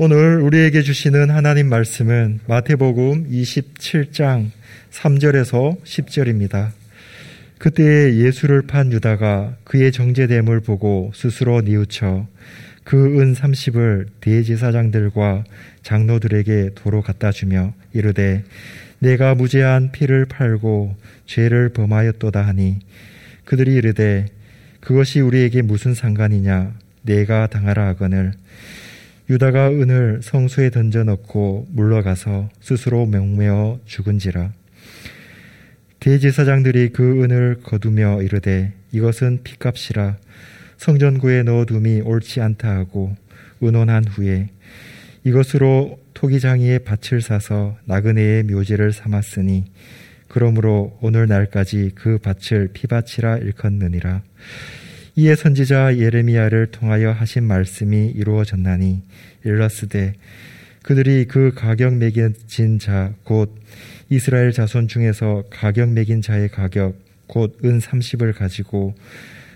오늘 우리에게 주시는 하나님 말씀은 마태복음 27장 3절에서 10절입니다. 그때 예수를 판 유다가 그의 정제됨을 보고 스스로 뉘우쳐 그 은 30을 대제사장들과 장로들에게 도로 갖다 주며 이르되 내가 무죄한 피를 팔고 죄를 범하였도다 하니 그들이 이르되 그것이 우리에게 무슨 상관이냐 내가 당하라 하거늘 유다가 은을 성수에 던져 넣고 물러가서 스스로 명매어 죽은지라 대제사장들이 그 은을 거두며 이르되 이것은 피값이라 성전구에 넣어둠이 옳지 않다 하고 의논한 후에 이것으로 토기장이의 밭을 사서 나그네의 묘지를 삼았으니 그러므로 오늘날까지 그 밭을 피밭이라 일컫느니라. 이에 선지자 예레미야를 통하여 하신 말씀이 이루어졌나니 일러스되 그들이 그 가격 매긴 자곧 이스라엘 자손 중에서 가격 매긴 자의 가격 곧 은 30을 가지고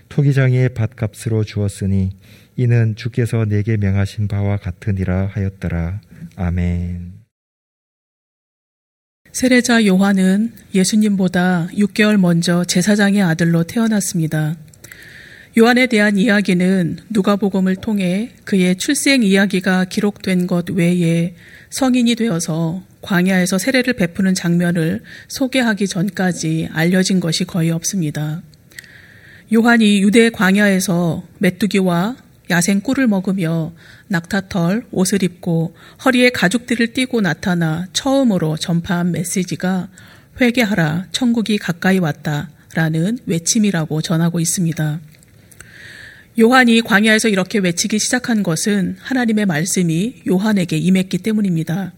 토기장이의 밭값으로 주었으니 이는 주께서 내게 명하신 바와 같으니라 하였더라. 아멘. 세례자 요한은 예수님보다 6개월 먼저 제사장의 아들로 태어났습니다. 요한에 대한 이야기는 누가복음을 통해 그의 출생 이야기가 기록된 것 외에 성인이 되어서 광야에서 세례를 베푸는 장면을 소개하기 전까지 알려진 것이 거의 없습니다. 요한이 유대 광야에서 메뚜기와 야생 꿀을 먹으며 낙타털 옷을 입고 허리에 가죽들을 띠고 나타나 처음으로 전파한 메시지가 회개하라 천국이 가까이 왔다라는 외침이라고 전하고 있습니다. 요한이 광야에서 이렇게 외치기 시작한 것은 하나님의 말씀이 요한에게 임했기 때문입니다.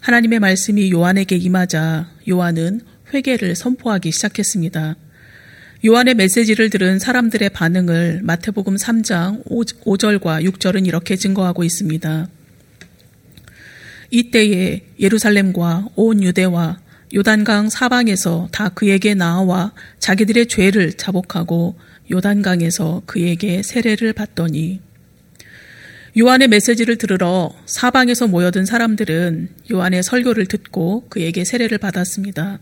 하나님의 말씀이 요한에게 임하자 요한은 회개를 선포하기 시작했습니다. 요한의 메시지를 들은 사람들의 반응을 마태복음 3장 5절과 6절은 이렇게 증거하고 있습니다. 이때에 예루살렘과 온 유대와 요단강 사방에서 다 그에게 나와 자기들의 죄를 자복하고 요단강에서 그에게 세례를 받더니 요한의 메시지를 들으러 사방에서 모여든 사람들은 요한의 설교를 듣고 그에게 세례를 받았습니다.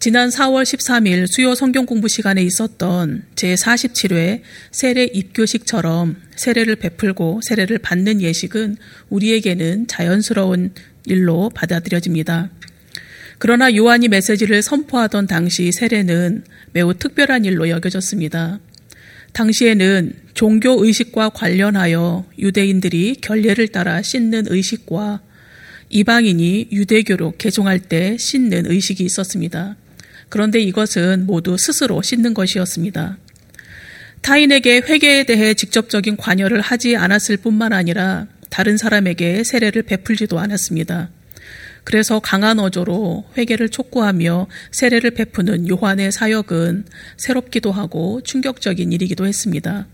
지난 4월 13일 수요 성경 공부 시간에 있었던 제47회 세례 입교식처럼 세례를 베풀고 세례를 받는 예식은 우리에게는 자연스러운 일로 받아들여집니다. 그러나 요한이 메시지를 선포하던 당시 세례는 매우 특별한 일로 여겨졌습니다. 당시에는 종교 의식과 관련하여 유대인들이 결례를 따라 씻는 의식과 이방인이 유대교로 개종할 때 씻는 의식이 있었습니다. 그런데 이것은 모두 스스로 씻는 것이었습니다. 타인에게 회개에 대해 직접적인 관여를 하지 않았을 뿐만 아니라 다른 사람에게 세례를 베풀지도 않았습니다. 그래서 강한 어조로 회개를 촉구하며 세례를 베푸는 요한의 사역은 새롭기도 하고 충격적인 일이기도 했습니다.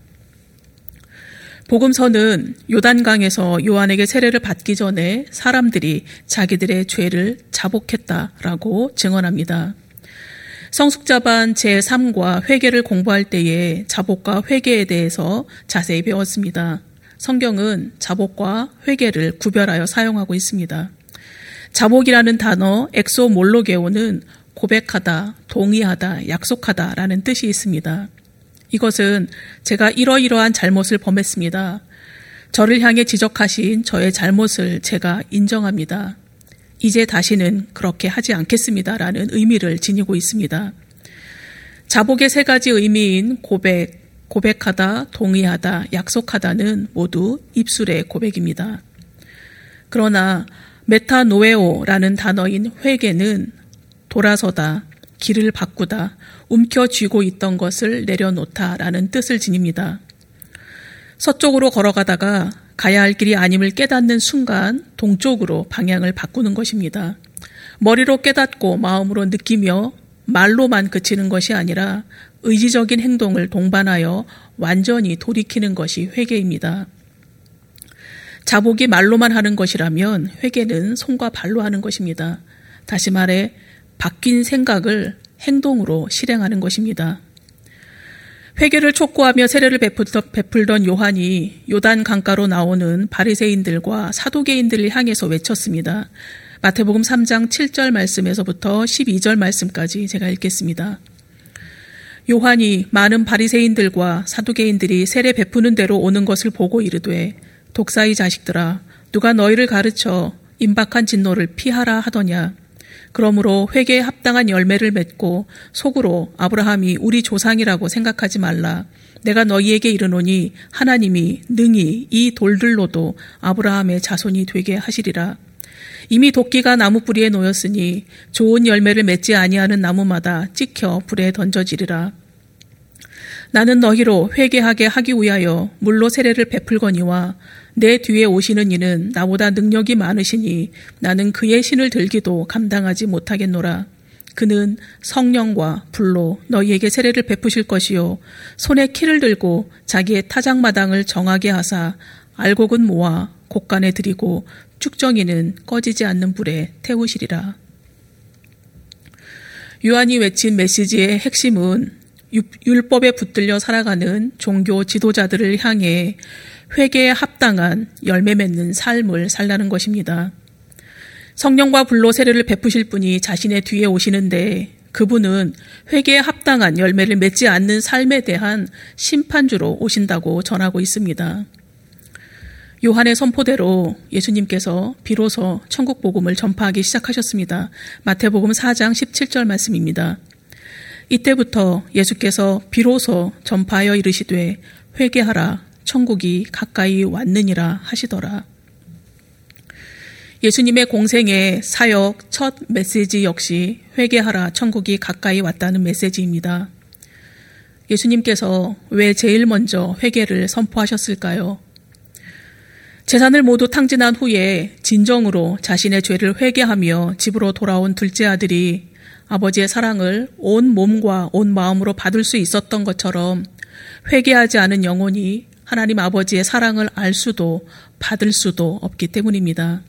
복음서는 요단강에서 요한에게 세례를 받기 전에 사람들이 자기들의 죄를 자복했다라고 증언합니다. 성숙자반 제3과 회계를 공부할 때에 자복과 회계에 대해서 자세히 배웠습니다. 성경은 자복과 회계를 구별하여 사용하고 있습니다. 자복이라는 단어 엑소몰로게오는 고백하다, 동의하다, 약속하다 라는 뜻이 있습니다. 이것은 제가 이러이러한 잘못을 범했습니다. 저를 향해 지적하신 저의 잘못을 제가 인정합니다. 이제 다시는 그렇게 하지 않겠습니다 라는 의미를 지니고 있습니다. 자복의 세 가지 의미인 고백, 고백하다, 동의하다, 약속하다는 모두 입술의 고백입니다. 그러나 메타노에오라는 단어인 회개는 돌아서다, 길을 바꾸다, 움켜쥐고 있던 것을 내려놓다라는 뜻을 지닙니다. 서쪽으로 걸어가다가 가야 할 길이 아님을 깨닫는 순간 동쪽으로 방향을 바꾸는 것입니다. 머리로 깨닫고 마음으로 느끼며 말로만 그치는 것이 아니라 의지적인 행동을 동반하여 완전히 돌이키는 것이 회개입니다. 자복이 말로만 하는 것이라면 회개는 손과 발로 하는 것입니다. 다시 말해 바뀐 생각을 행동으로 실행하는 것입니다. 회개를 촉구하며 세례를 베풀던 요한이 요단 강가로 나오는 바리새인들과 사도계인들을 향해서 외쳤습니다. 마태복음 3장 7절 말씀에서부터 12절 말씀까지 제가 읽겠습니다. 요한이 많은 바리새인들과 사두개인들이 세례 베푸는 대로 오는 것을 보고 이르되 독사의 자식들아 누가 너희를 가르쳐 임박한 진노를 피하라 하더냐? 그러므로 회개에 합당한 열매를 맺고 속으로 아브라함이 우리 조상이라고 생각하지 말라. 내가 너희에게 이르노니 하나님이 능히 이 돌들로도 아브라함의 자손이 되게 하시리라. 이미 도끼가 나무 뿌리에 놓였으니 좋은 열매를 맺지 아니하는 나무마다 찍혀 불에 던져지리라. 나는 너희로 회개하게 하기 위하여 물로 세례를 베풀거니와 내 뒤에 오시는 이는 나보다 능력이 많으시니 나는 그의 신을 들기도 감당하지 못하겠노라. 그는 성령과 불로 너희에게 세례를 베푸실 것이요 손에 키를 들고 자기의 타작마당을 정하게 하사 알곡은 모아 곡간에 들이고 축정이는 꺼지지 않는 불에 태우시리라. 요한이 외친 메시지의 핵심은 율법에 붙들려 살아가는 종교 지도자들을 향해 회개에 합당한 열매 맺는 삶을 살라는 것입니다. 성령과 불로 세례를 베푸실 분이 자신의 뒤에 오시는데 그분은 회개에 합당한 열매를 맺지 않는 삶에 대한 심판주로 오신다고 전하고 있습니다. 요한의 선포대로 예수님께서 비로소 천국 복음을 전파하기 시작하셨습니다. 마태복음 4장 17절 말씀입니다. 이때부터 예수께서 비로소 전파하여 이르시되 회개하라 천국이 가까이 왔느니라 하시더라. 예수님의 공생의 사역 첫 메시지 역시 회개하라 천국이 가까이 왔다는 메시지입니다. 예수님께서 왜 제일 먼저 회개를 선포하셨을까요? 재산을 모두 탕진한 후에 진정으로 자신의 죄를 회개하며 집으로 돌아온 둘째 아들이 아버지의 사랑을 온 몸과 온 마음으로 받을 수 있었던 것처럼 회개하지 않은 영혼이 하나님 아버지의 사랑을 알 수도 받을 수도 없기 때문입니다.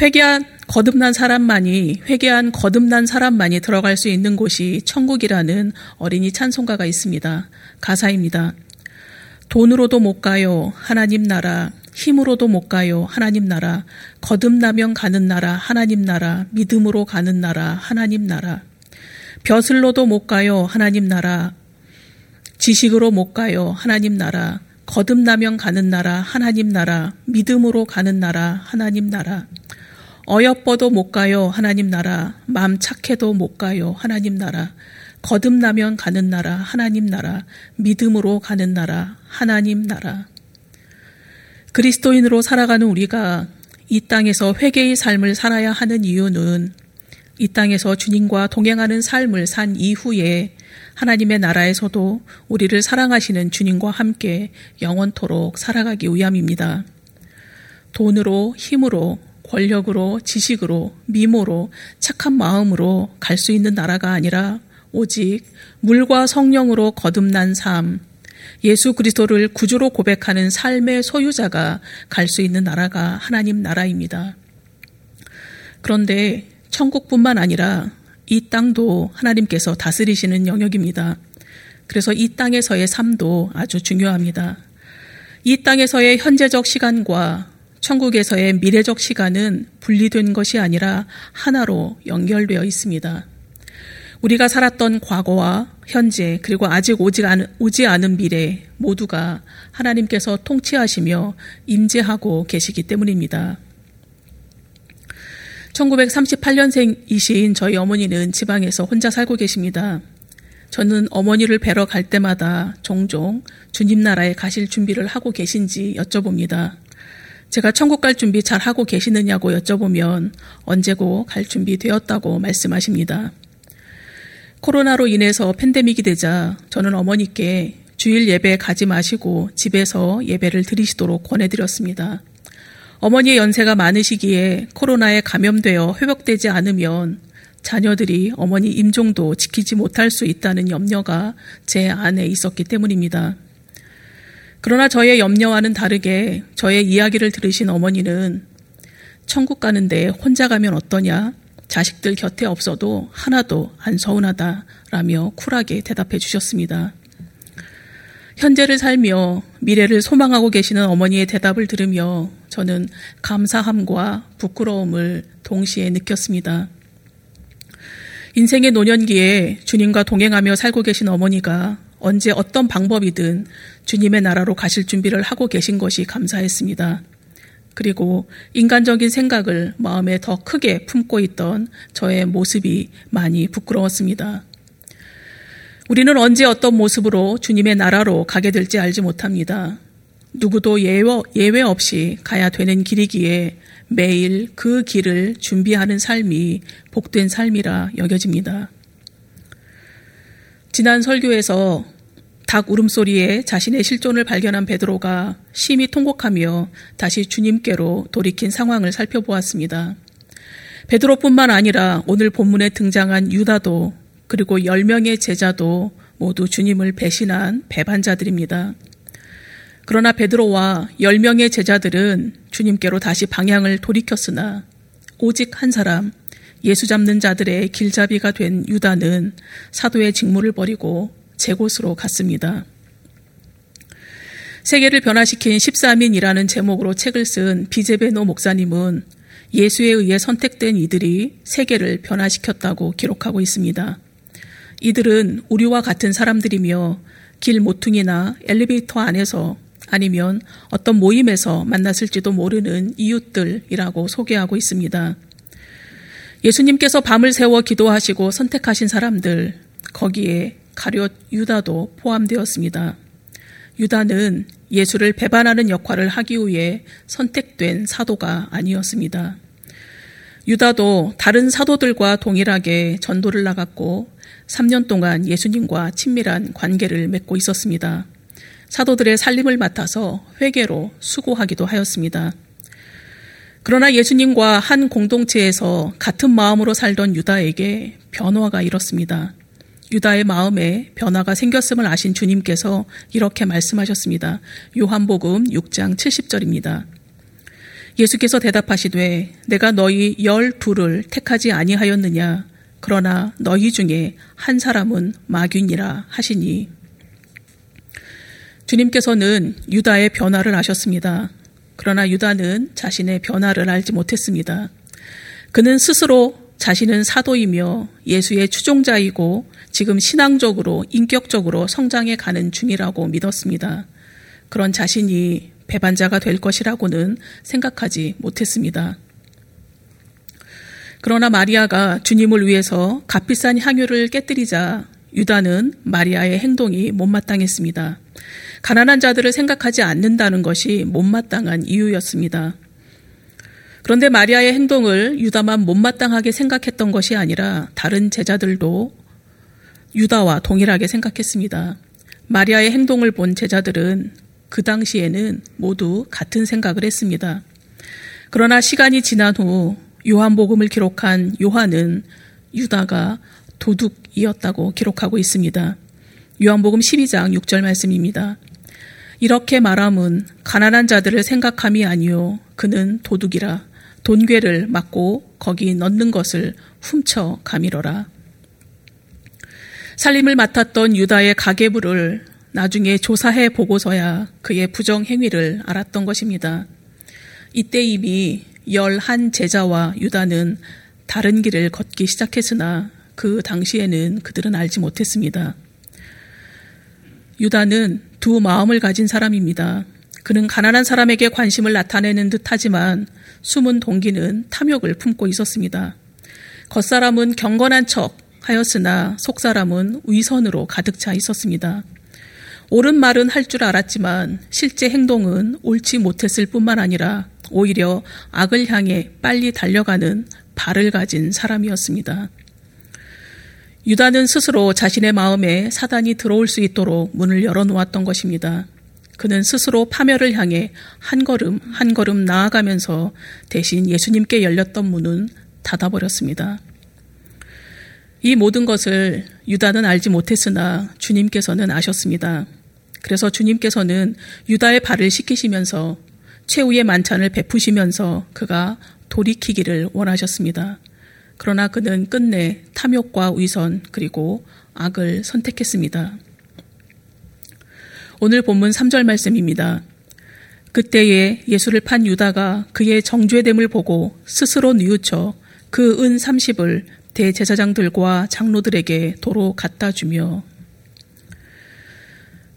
회개한 거듭난 사람만이 회개한 거듭난 사람만이 들어갈 수 있는 곳이 천국이라는 어린이 찬송가가 있습니다. 가사입니다. 돈으로도 못 가요. 하나님 나라. 힘으로도 못 가요. 하나님 나라. 거듭나면 가는 나라. 하나님 나라. 믿음으로 가는 나라. 하나님 나라. 벼슬로도 못 가요. 하나님 나라. 지식으로 못 가요. 하나님 나라. 거듭나면 가는 나라. 하나님 나라. 믿음으로 가는 나라. 하나님 나라. 어여뻐도 못 가요. 하나님 나라. 마음 착해도 못 가요. 하나님 나라. 거듭나면 가는 나라, 하나님 나라, 믿음으로 가는 나라, 하나님 나라. 그리스도인으로 살아가는 우리가 이 땅에서 회개의 삶을 살아야 하는 이유는 이 땅에서 주님과 동행하는 삶을 산 이후에 하나님의 나라에서도 우리를 사랑하시는 주님과 함께 영원토록 살아가기 위함입니다. 돈으로, 힘으로, 권력으로, 지식으로, 미모로, 착한 마음으로 갈 수 있는 나라가 아니라 오직 물과 성령으로 거듭난 삶, 예수 그리스도를 구주로 고백하는 삶의 소유자가 갈 수 있는 나라가 하나님 나라입니다. 그런데 천국뿐만 아니라 이 땅도 하나님께서 다스리시는 영역입니다. 그래서 이 땅에서의 삶도 아주 중요합니다. 이 땅에서의 현재적 시간과 천국에서의 미래적 시간은 분리된 것이 아니라 하나로 연결되어 있습니다. 우리가 살았던 과거와 현재 그리고 아직 오지 않은, 오지 않은 미래 모두가 하나님께서 통치하시며 임재하고 계시기 때문입니다. 1938년생이신 저희 어머니는 지방에서 혼자 살고 계십니다. 저는 어머니를 뵈러 갈 때마다 종종 주님 나라에 가실 준비를 하고 계신지 여쭤봅니다. 제가 천국 갈 준비 잘 하고 계시느냐고 여쭤보면 언제고 갈 준비 되었다고 말씀하십니다. 코로나로 인해서 팬데믹이 되자 저는 어머니께 주일 예배 가지 마시고 집에서 예배를 드리시도록 권해드렸습니다. 어머니의 연세가 많으시기에 코로나에 감염되어 회복되지 않으면 자녀들이 어머니 임종도 지키지 못할 수 있다는 염려가 제 안에 있었기 때문입니다. 그러나 저의 염려와는 다르게 저의 이야기를 들으신 어머니는 천국 가는데 혼자 가면 어떠냐? 자식들 곁에 없어도 하나도 안 서운하다라며 쿨하게 대답해 주셨습니다. 현재를 살며 미래를 소망하고 계시는 어머니의 대답을 들으며 저는 감사함과 부끄러움을 동시에 느꼈습니다. 인생의 노년기에 주님과 동행하며 살고 계신 어머니가 언제 어떤 방법이든 주님의 나라로 가실 준비를 하고 계신 것이 감사했습니다. 그리고 인간적인 생각을 마음에 더 크게 품고 있던 저의 모습이 많이 부끄러웠습니다. 우리는 언제 어떤 모습으로 주님의 나라로 가게 될지 알지 못합니다. 누구도 예외 없이 가야 되는 길이기에 매일 그 길을 준비하는 삶이 복된 삶이라 여겨집니다. 지난 설교에서 닭 울음소리에 자신의 실존을 발견한 베드로가 심히 통곡하며 다시 주님께로 돌이킨 상황을 살펴보았습니다. 베드로뿐만 아니라 오늘 본문에 등장한 유다도 그리고 10명의 제자도 모두 주님을 배신한 배반자들입니다. 그러나 베드로와 10명의 제자들은 주님께로 다시 방향을 돌이켰으나 오직 한 사람 예수 잡는 자들의 길잡이가 된 유다는 사도의 직무를 버리고 제 곳으로 갔습니다. 세계를 변화시킨 13인이라는 제목으로 책을 쓴 비제베노 목사님은 예수에 의해 선택된 이들이 세계를 변화시켰다고 기록하고 있습니다. 이들은 우리와 같은 사람들이며 길 모퉁이나 엘리베이터 안에서 아니면 어떤 모임에서 만났을지도 모르는 이웃들이라고 소개하고 있습니다. 예수님께서 밤을 새워 기도하시고 선택하신 사람들, 거기에 가룟 유다도 포함되었습니다. 유다는 예수를 배반하는 역할을 하기 위해 선택된 사도가 아니었습니다. 유다도 다른 사도들과 동일하게 전도를 나갔고 3년 동안 예수님과 친밀한 관계를 맺고 있었습니다. 사도들의 살림을 맡아서 회계로 수고하기도 하였습니다. 그러나 예수님과 한 공동체에서 같은 마음으로 살던 유다에게 변화가 일었습니다. 유다의 마음에 변화가 생겼음을 아신 주님께서 이렇게 말씀하셨습니다. 요한복음 6장 70절입니다. 예수께서 대답하시되 내가 너희 열 둘을 택하지 아니하였느냐 그러나 너희 중에 한 사람은 마귀니라 하시니 주님께서는 유다의 변화를 아셨습니다. 그러나 유다는 자신의 변화를 알지 못했습니다. 그는 스스로 자신은 사도이며 예수의 추종자이고 지금 신앙적으로 인격적으로 성장해 가는 중이라고 믿었습니다. 그런 자신이 배반자가 될 것이라고는 생각하지 못했습니다. 그러나 마리아가 주님을 위해서 값비싼 향유를 깨뜨리자 유다는 마리아의 행동이 못마땅했습니다. 가난한 자들을 생각하지 않는다는 것이 못마땅한 이유였습니다. 그런데 마리아의 행동을 유다만 못마땅하게 생각했던 것이 아니라 다른 제자들도 유다와 동일하게 생각했습니다. 마리아의 행동을 본 제자들은 그 당시에는 모두 같은 생각을 했습니다. 그러나 시간이 지난 후 요한복음을 기록한 요한은 유다가 도둑이었다고 기록하고 있습니다. 요한복음 12장 6절 말씀입니다. 이렇게 말함은 가난한 자들을 생각함이 아니요 그는 도둑이라 돈괴를 막고 거기 넣는 것을 훔쳐 가미러라. 살림을 맡았던 유다의 가계부를 나중에 조사해 보고서야 그의 부정 행위를 알았던 것입니다. 이때 이미 열한 제자와 유다는 다른 길을 걷기 시작했으나 그 당시에는 그들은 알지 못했습니다. 유다는 두 마음을 가진 사람입니다. 그는 가난한 사람에게 관심을 나타내는 듯 하지만 숨은 동기는 탐욕을 품고 있었습니다. 겉사람은 경건한 척 하였으나 속사람은 위선으로 가득 차 있었습니다. 옳은 말은 할 줄 알았지만 실제 행동은 옳지 못했을 뿐만 아니라 오히려 악을 향해 빨리 달려가는 발을 가진 사람이었습니다. 유다는 스스로 자신의 마음에 사단이 들어올 수 있도록 문을 열어놓았던 것입니다. 그는 스스로 파멸을 향해 한 걸음 한 걸음 나아가면서 대신 예수님께 열렸던 문은 닫아버렸습니다. 이 모든 것을 유다는 알지 못했으나 주님께서는 아셨습니다. 그래서 주님께서는 유다의 발을 씻기시면서 최후의 만찬을 베푸시면서 그가 돌이키기를 원하셨습니다. 그러나 그는 끝내 탐욕과 위선 그리고 악을 선택했습니다. 오늘 본문 3절 말씀입니다. 그때에 예수를 판 유다가 그의 정죄됨을 보고 스스로 뉘우쳐 그 은 30을 대제사장들과 장로들에게 도로 갖다 주며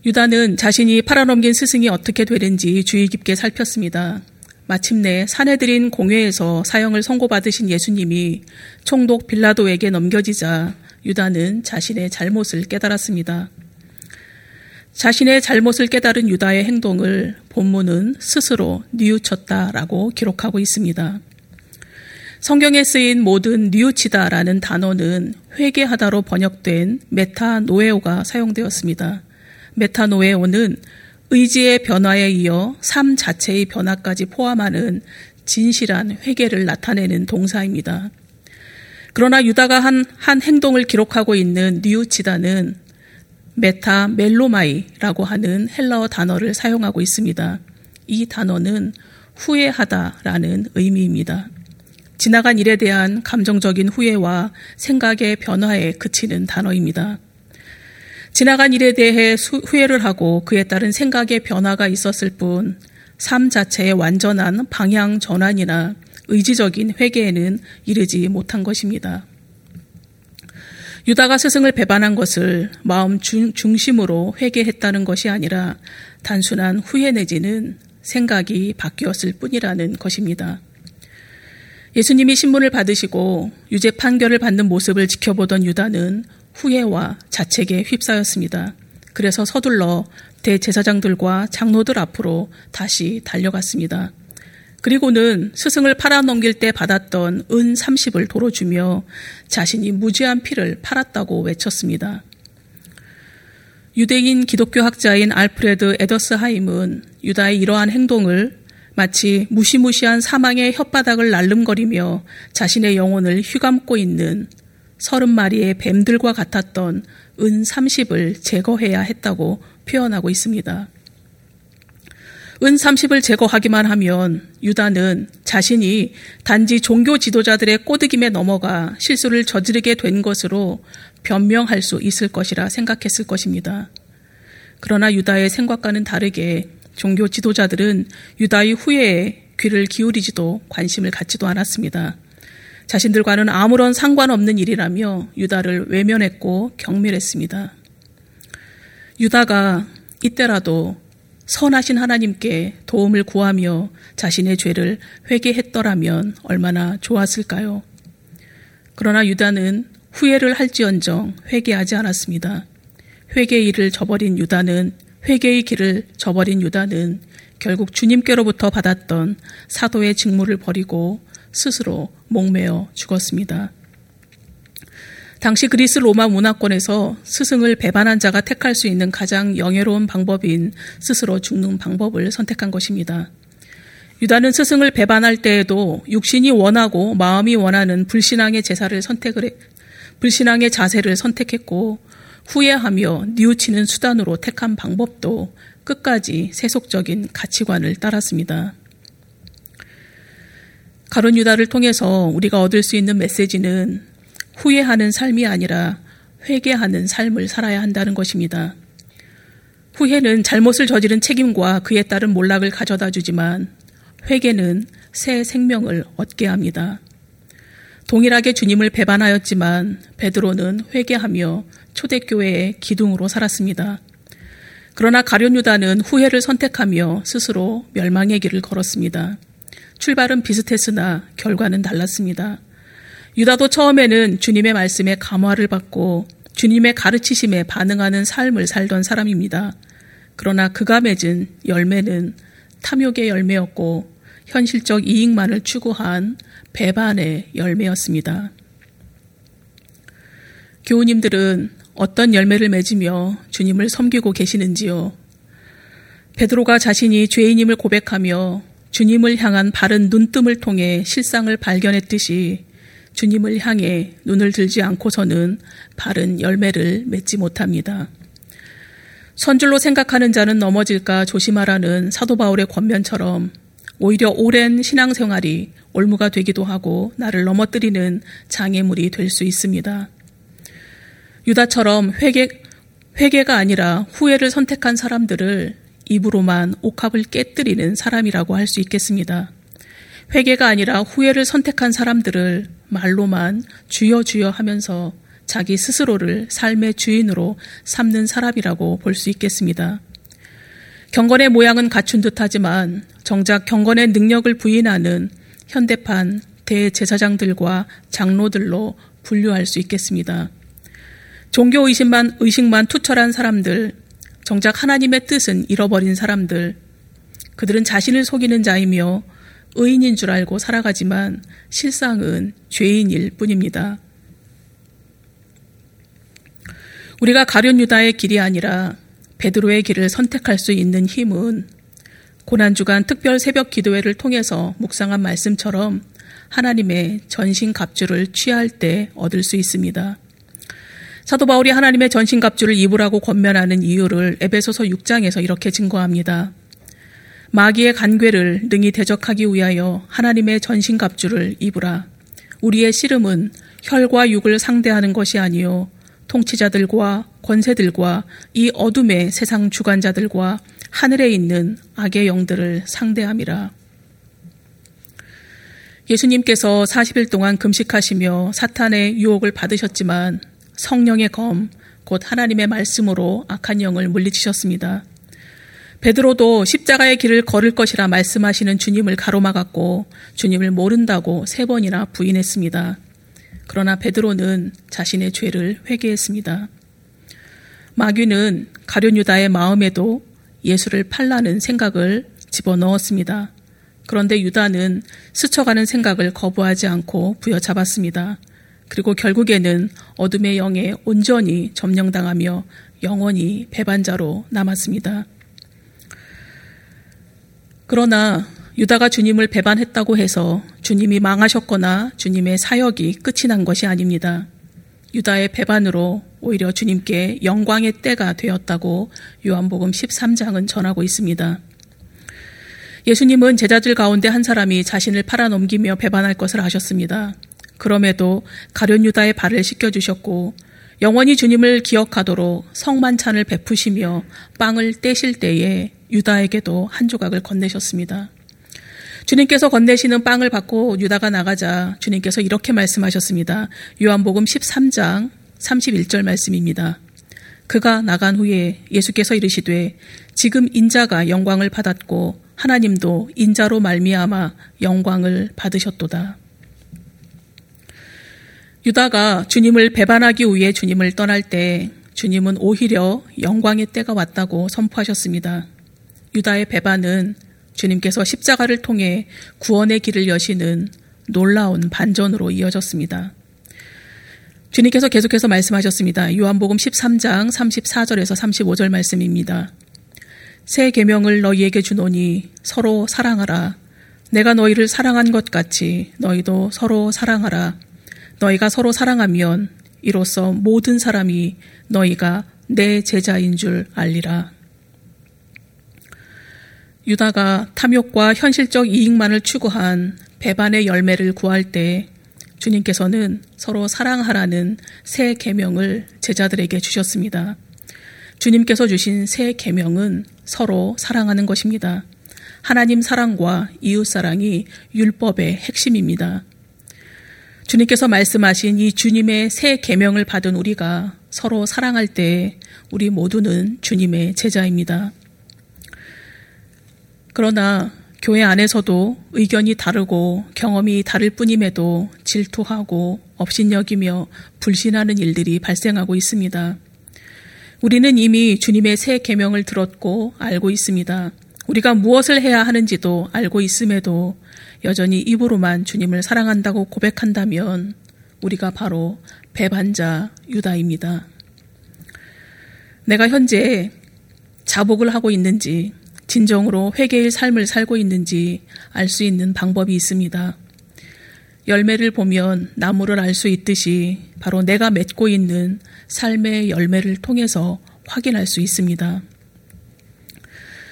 유다는 자신이 팔아넘긴 스승이 어떻게 되는지 주의 깊게 살폈습니다. 마침내 사내들인 공회에서 사형을 선고받으신 예수님이 총독 빌라도에게 넘겨지자 유다는 자신의 잘못을 깨달았습니다. 자신의 잘못을 깨달은 유다의 행동을 본문은 스스로 뉘우쳤다라고 기록하고 있습니다. 성경에 쓰인 모든 뉘우치다라는 단어는 회개하다로 번역된 메타노에오가 사용되었습니다. 메타노에오는 의지의 변화에 이어 삶 자체의 변화까지 포함하는 진실한 회개를 나타내는 동사입니다. 그러나 유다가 한, 한 행동을 기록하고 있는 뉘우치다는 메타 멜로마이라고 하는 헬라어 단어를 사용하고 있습니다. 이 단어는 후회하다라는 의미입니다. 지나간 일에 대한 감정적인 후회와 생각의 변화에 그치는 단어입니다. 지나간 일에 대해 후회를 하고 그에 따른 생각의 변화가 있었을 뿐, 삶 자체의 완전한 방향 전환이나 의지적인 회개에는 이르지 못한 것입니다. 유다가 스승을 배반한 것을 마음 중, 중심으로 회개했다는 것이 아니라 단순한 후회 내지는 생각이 바뀌었을 뿐이라는 것입니다. 예수님이 신문을 받으시고 유죄 판결을 받는 모습을 지켜보던 유다는 후회와 자책에 휩싸였습니다. 그래서 서둘러 대제사장들과 장로들 앞으로 다시 달려갔습니다. 그리고는 스승을 팔아넘길 때 받았던 은 30을 도로 주며 자신이 무지한 피를 팔았다고 외쳤습니다. 유대인 기독교 학자인 알프레드 에더스하임은 유다의 이러한 행동을 마치 무시무시한 사망의 혓바닥을 날름거리며 자신의 영혼을 휘감고 있는 서른 마리의 뱀들과 같았던 은 30을 제거해야 했다고 표현하고 있습니다. 은 30을 제거하기만 하면 유다는 자신이 단지 종교 지도자들의 꼬드김에 넘어가 실수를 저지르게 된 것으로 변명할 수 있을 것이라 생각했을 것입니다. 그러나 유다의 생각과는 다르게 종교 지도자들은 유다의 후회에 귀를 기울이지도 관심을 갖지도 않았습니다. 자신들과는 아무런 상관없는 일이라며 유다를 외면했고 경멸했습니다. 유다가 이때라도 선하신 하나님께 도움을 구하며 자신의 죄를 회개했더라면 얼마나 좋았을까요? 그러나 유다는 후회를 할지언정 회개하지 않았습니다. 회개의 일을 저버린 유다는 회개의 길을 저버린 유다는 결국 주님께로부터 받았던 사도의 직무를 버리고 스스로 목매어 죽었습니다. 당시 그리스 로마 문화권에서 스승을 배반한 자가 택할 수 있는 가장 영예로운 방법인 스스로 죽는 방법을 선택한 것입니다. 유다는 스승을 배반할 때에도 육신이 원하고 마음이 원하는 불신앙의 제사를 선택을 해, 불신앙의 자세를 선택했고 후회하며 뉘우치는 수단으로 택한 방법도 끝까지 세속적인 가치관을 따랐습니다. 가론 유다를 통해서 우리가 얻을 수 있는 메시지는 후회하는 삶이 아니라 회개하는 삶을 살아야 한다는 것입니다. 후회는 잘못을 저지른 책임과 그에 따른 몰락을 가져다 주지만 회개는 새 생명을 얻게 합니다. 동일하게 주님을 배반하였지만 베드로는 회개하며 초대교회의 기둥으로 살았습니다. 그러나 가룟 유다는 후회를 선택하며 스스로 멸망의 길을 걸었습니다. 출발은 비슷했으나 결과는 달랐습니다. 유다도 처음에는 주님의 말씀에 감화를 받고 주님의 가르치심에 반응하는 삶을 살던 사람입니다. 그러나 그가 맺은 열매는 탐욕의 열매였고 현실적 이익만을 추구한 배반의 열매였습니다. 교우님들은 어떤 열매를 맺으며 주님을 섬기고 계시는지요? 베드로가 자신이 죄인임을 고백하며 주님을 향한 바른 눈뜸을 통해 실상을 발견했듯이 주님을 향해 눈을 들지 않고서는 바른 열매를 맺지 못합니다. 선줄로 생각하는 자는 넘어질까 조심하라는 사도 바울의 권면처럼 오히려 오랜 신앙생활이 올무가 되기도 하고 나를 넘어뜨리는 장애물이 될 수 있습니다. 유다처럼 회개, 회개가 아니라 후회를 선택한 사람들을 입으로만 옥합을 깨뜨리는 사람이라고 할 수 있겠습니다. 회개가 아니라 후회를 선택한 사람들을 말로만 주여 주여 하면서 자기 스스로를 삶의 주인으로 삼는 사람이라고 볼 수 있겠습니다. 경건의 모양은 갖춘 듯 하지만 정작 경건의 능력을 부인하는 현대판 대제사장들과 장로들로 분류할 수 있겠습니다. 종교 의식만, 의식만 투철한 사람들, 정작 하나님의 뜻은 잃어버린 사람들, 그들은 자신을 속이는 자이며 의인인 줄 알고 살아가지만 실상은 죄인일 뿐입니다. 우리가 가룟 유다의 길이 아니라 베드로의 길을 선택할 수 있는 힘은 고난주간 특별 새벽 기도회를 통해서 묵상한 말씀처럼 하나님의 전신 갑주를 취할 때 얻을 수 있습니다. 사도 바울이 하나님의 전신 갑주를 입으라고 권면하는 이유를 에베소서 6장에서 이렇게 증거합니다. 마귀의 간괴를 능히 대적하기 위하여 하나님의 전신 갑주를 입으라. 우리의 씨름은 혈과 육을 상대하는 것이 아니요 통치자들과 권세들과 이 어둠의 세상 주관자들과 하늘에 있는 악의 영들을 상대함이라. 예수님께서 40일 동안 금식하시며 사탄의 유혹을 받으셨지만 성령의 검, 곧 하나님의 말씀으로 악한 영을 물리치셨습니다. 베드로도 십자가의 길을 걸을 것이라 말씀하시는 주님을 가로막았고 주님을 모른다고 세 번이나 부인했습니다. 그러나 베드로는 자신의 죄를 회개했습니다. 마귀는 가룟 유다의 마음에도 예수를 팔라는 생각을 집어넣었습니다. 그런데 유다는 스쳐가는 생각을 거부하지 않고 부여잡았습니다. 그리고 결국에는 어둠의 영에 온전히 점령당하며 영원히 배반자로 남았습니다. 그러나 유다가 주님을 배반했다고 해서 주님이 망하셨거나 주님의 사역이 끝이 난 것이 아닙니다. 유다의 배반으로 오히려 주님께 영광의 때가 되었다고 요한복음 13장은 전하고 있습니다. 예수님은 제자들 가운데 한 사람이 자신을 팔아넘기며 배반할 것을 아셨습니다. 그럼에도 가련 유다의 발을 씻겨 주셨고 영원히 주님을 기억하도록 성만찬을 베푸시며 빵을 떼실 때에 유다에게도 한 조각을 건네셨습니다. 주님께서 건네시는 빵을 받고 유다가 나가자 주님께서 이렇게 말씀하셨습니다. 요한복음 13장 31절 말씀입니다. 그가 나간 후에 예수께서 이르시되 지금 인자가 영광을 받았고 하나님도 인자로 말미암아 영광을 받으셨도다. 유다가 주님을 배반하기 위해 주님을 떠날 때 주님은 오히려 영광의 때가 왔다고 선포하셨습니다. 유다의 배반은 주님께서 십자가를 통해 구원의 길을 여시는 놀라운 반전으로 이어졌습니다. 주님께서 계속해서 말씀하셨습니다. 요한복음 13장 34절에서 35절 말씀입니다. 새 계명을 너희에게 주노니 서로 사랑하라. 내가 너희를 사랑한 것 같이 너희도 서로 사랑하라. 너희가 서로 사랑하면 이로써 모든 사람이 너희가 내 제자인 줄 알리라. 유다가 탐욕과 현실적 이익만을 추구한 배반의 열매를 구할 때 주님께서는 서로 사랑하라는 새 계명을 제자들에게 주셨습니다. 주님께서 주신 새 계명은 서로 사랑하는 것입니다. 하나님 사랑과 이웃 사랑이 율법의 핵심입니다. 주님께서 말씀하신 이 주님의 새 계명을 받은 우리가 서로 사랑할 때 우리 모두는 주님의 제자입니다. 그러나 교회 안에서도 의견이 다르고 경험이 다를 뿐임에도 질투하고 업신여기며 불신하는 일들이 발생하고 있습니다. 우리는 이미 주님의 새 계명을 들었고 알고 있습니다. 우리가 무엇을 해야 하는지도 알고 있음에도 여전히 입으로만 주님을 사랑한다고 고백한다면 우리가 바로 배반자 유다입니다. 내가 현재 자복을 하고 있는지 진정으로 회개의 삶을 살고 있는지 알 수 있는 방법이 있습니다. 열매를 보면 나무를 알 수 있듯이 바로 내가 맺고 있는 삶의 열매를 통해서 확인할 수 있습니다.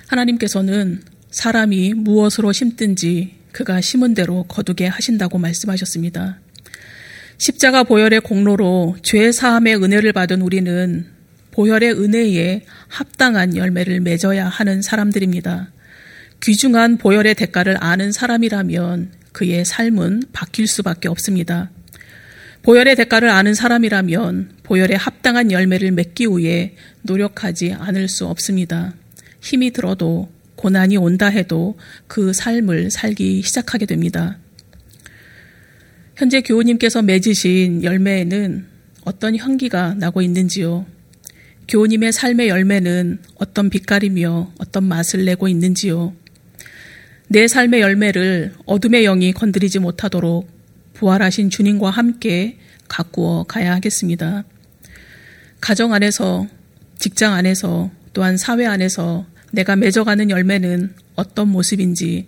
하나님께서는 사람이 무엇으로 심든지 그가 심은 대로 거두게 하신다고 말씀하셨습니다. 십자가 보혈의 공로로 죄 사함의 은혜를 받은 우리는 보혈의 은혜에 합당한 열매를 맺어야 하는 사람들입니다. 귀중한 보혈의 대가를 아는 사람이라면 그의 삶은 바뀔 수밖에 없습니다. 보혈의 대가를 아는 사람이라면 보혈에 합당한 열매를 맺기 위해 노력하지 않을 수 없습니다. 힘이 들어도 고난이 온다 해도 그 삶을 살기 시작하게 됩니다. 현재 교우님께서 맺으신 열매에는 어떤 향기가 나고 있는지요? 교우님의 삶의 열매는 어떤 빛깔이며 어떤 맛을 내고 있는지요? 내 삶의 열매를 어둠의 영이 건드리지 못하도록 부활하신 주님과 함께 가꾸어 가야 하겠습니다. 가정 안에서, 직장 안에서, 또한 사회 안에서 내가 맺어가는 열매는 어떤 모습인지,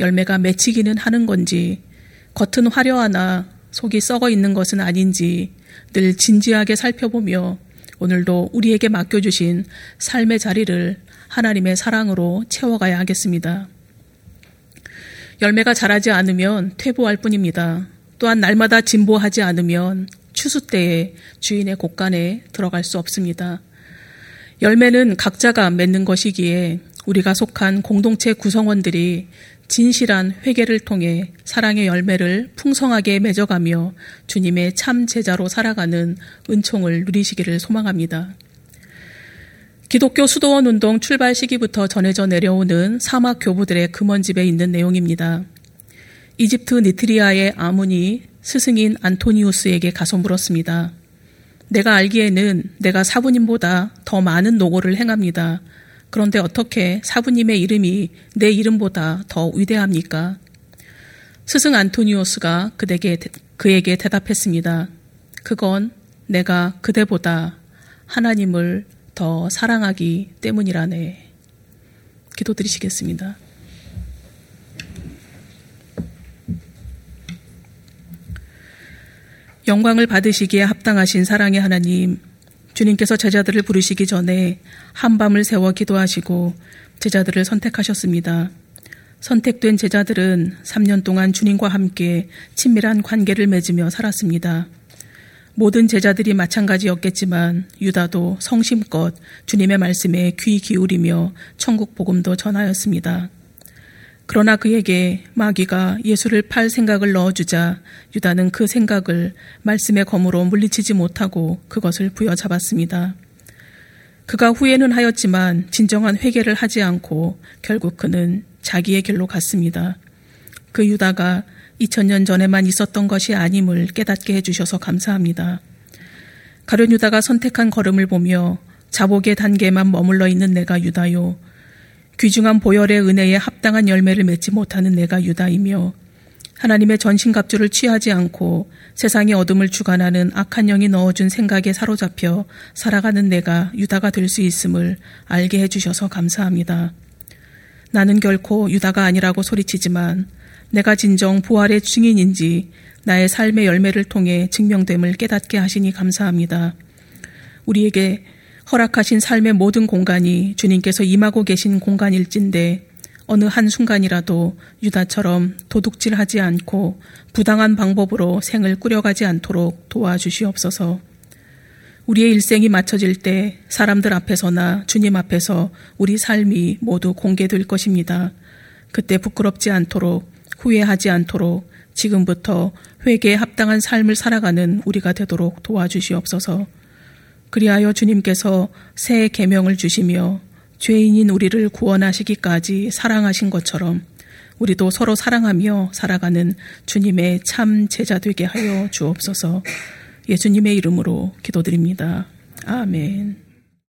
열매가 맺히기는 하는 건지, 겉은 화려하나 속이 썩어 있는 것은 아닌지 늘 진지하게 살펴보며 오늘도 우리에게 맡겨주신 삶의 자리를 하나님의 사랑으로 채워가야 하겠습니다. 열매가 자라지 않으면 퇴보할 뿐입니다. 또한 날마다 진보하지 않으면 추수 때에 주인의 곳간에 들어갈 수 없습니다. 열매는 각자가 맺는 것이기에 우리가 속한 공동체 구성원들이 진실한 회개를 통해 사랑의 열매를 풍성하게 맺어가며 주님의 참 제자로 살아가는 은총을 누리시기를 소망합니다. 기독교 수도원 운동 출발 시기부터 전해져 내려오는 사막 교부들의 금원집에 있는 내용입니다. 이집트 니트리아의 아문이 스승인 안토니우스에게 가서 물었습니다. 내가 알기에는 내가 사부님보다 더 많은 노고를 행합니다. 그런데 어떻게 사부님의 이름이 내 이름보다 더 위대합니까? 스승 안토니오스가 그에게, 그에게 대답했습니다. 그건 내가 그대보다 하나님을 더 사랑하기 때문이라네. 기도 드리시겠습니다. 영광을 받으시기에 합당하신 사랑의 하나님, 주님께서 제자들을 부르시기 전에 한밤을 세워 기도하시고 제자들을 선택하셨습니다. 선택된 제자들은 3년 동안 주님과 함께 친밀한 관계를 맺으며 살았습니다. 모든 제자들이 마찬가지였겠지만 유다도 성심껏 주님의 말씀에 귀 기울이며 천국 복음도 전하였습니다. 그러나 그에게 마귀가 예수를 팔 생각을 넣어주자 유다는 그 생각을 말씀의 검으로 물리치지 못하고 그것을 부여잡았습니다. 그가 후회는 하였지만 진정한 회개를 하지 않고 결국 그는 자기의 길로 갔습니다. 그 유다가 2000년 전에만 있었던 것이 아님을 깨닫게 해주셔서 감사합니다. 가룟 유다가 선택한 걸음을 보며 자복의 단계만 머물러 있는 내가 유다요. 귀중한 보혈의 은혜에 합당한 열매를 맺지 못하는 내가 유다이며 하나님의 전신갑주를 취하지 않고 세상의 어둠을 주관하는 악한 영이 넣어준 생각에 사로잡혀 살아가는 내가 유다가 될 수 있음을 알게 해주셔서 감사합니다. 나는 결코 유다가 아니라고 소리치지만 내가 진정 부활의 증인인지 나의 삶의 열매를 통해 증명됨을 깨닫게 하시니 감사합니다. 우리에게 허락하신 삶의 모든 공간이 주님께서 임하고 계신 공간일진데 어느 한순간이라도 유다처럼 도둑질하지 않고 부당한 방법으로 생을 꾸려가지 않도록 도와주시옵소서. 우리의 일생이 맞춰질 때 사람들 앞에서나 주님 앞에서 우리 삶이 모두 공개될 것입니다. 그때 부끄럽지 않도록 후회하지 않도록 지금부터 회개에 합당한 삶을 살아가는 우리가 되도록 도와주시옵소서. 그리하여 주님께서 새 계명을 주시며 죄인인 우리를 구원하시기까지 사랑하신 것처럼 우리도 서로 사랑하며 살아가는 주님의 참 제자 되게 하여 주옵소서. 예수님의 이름으로 기도드립니다. 아멘.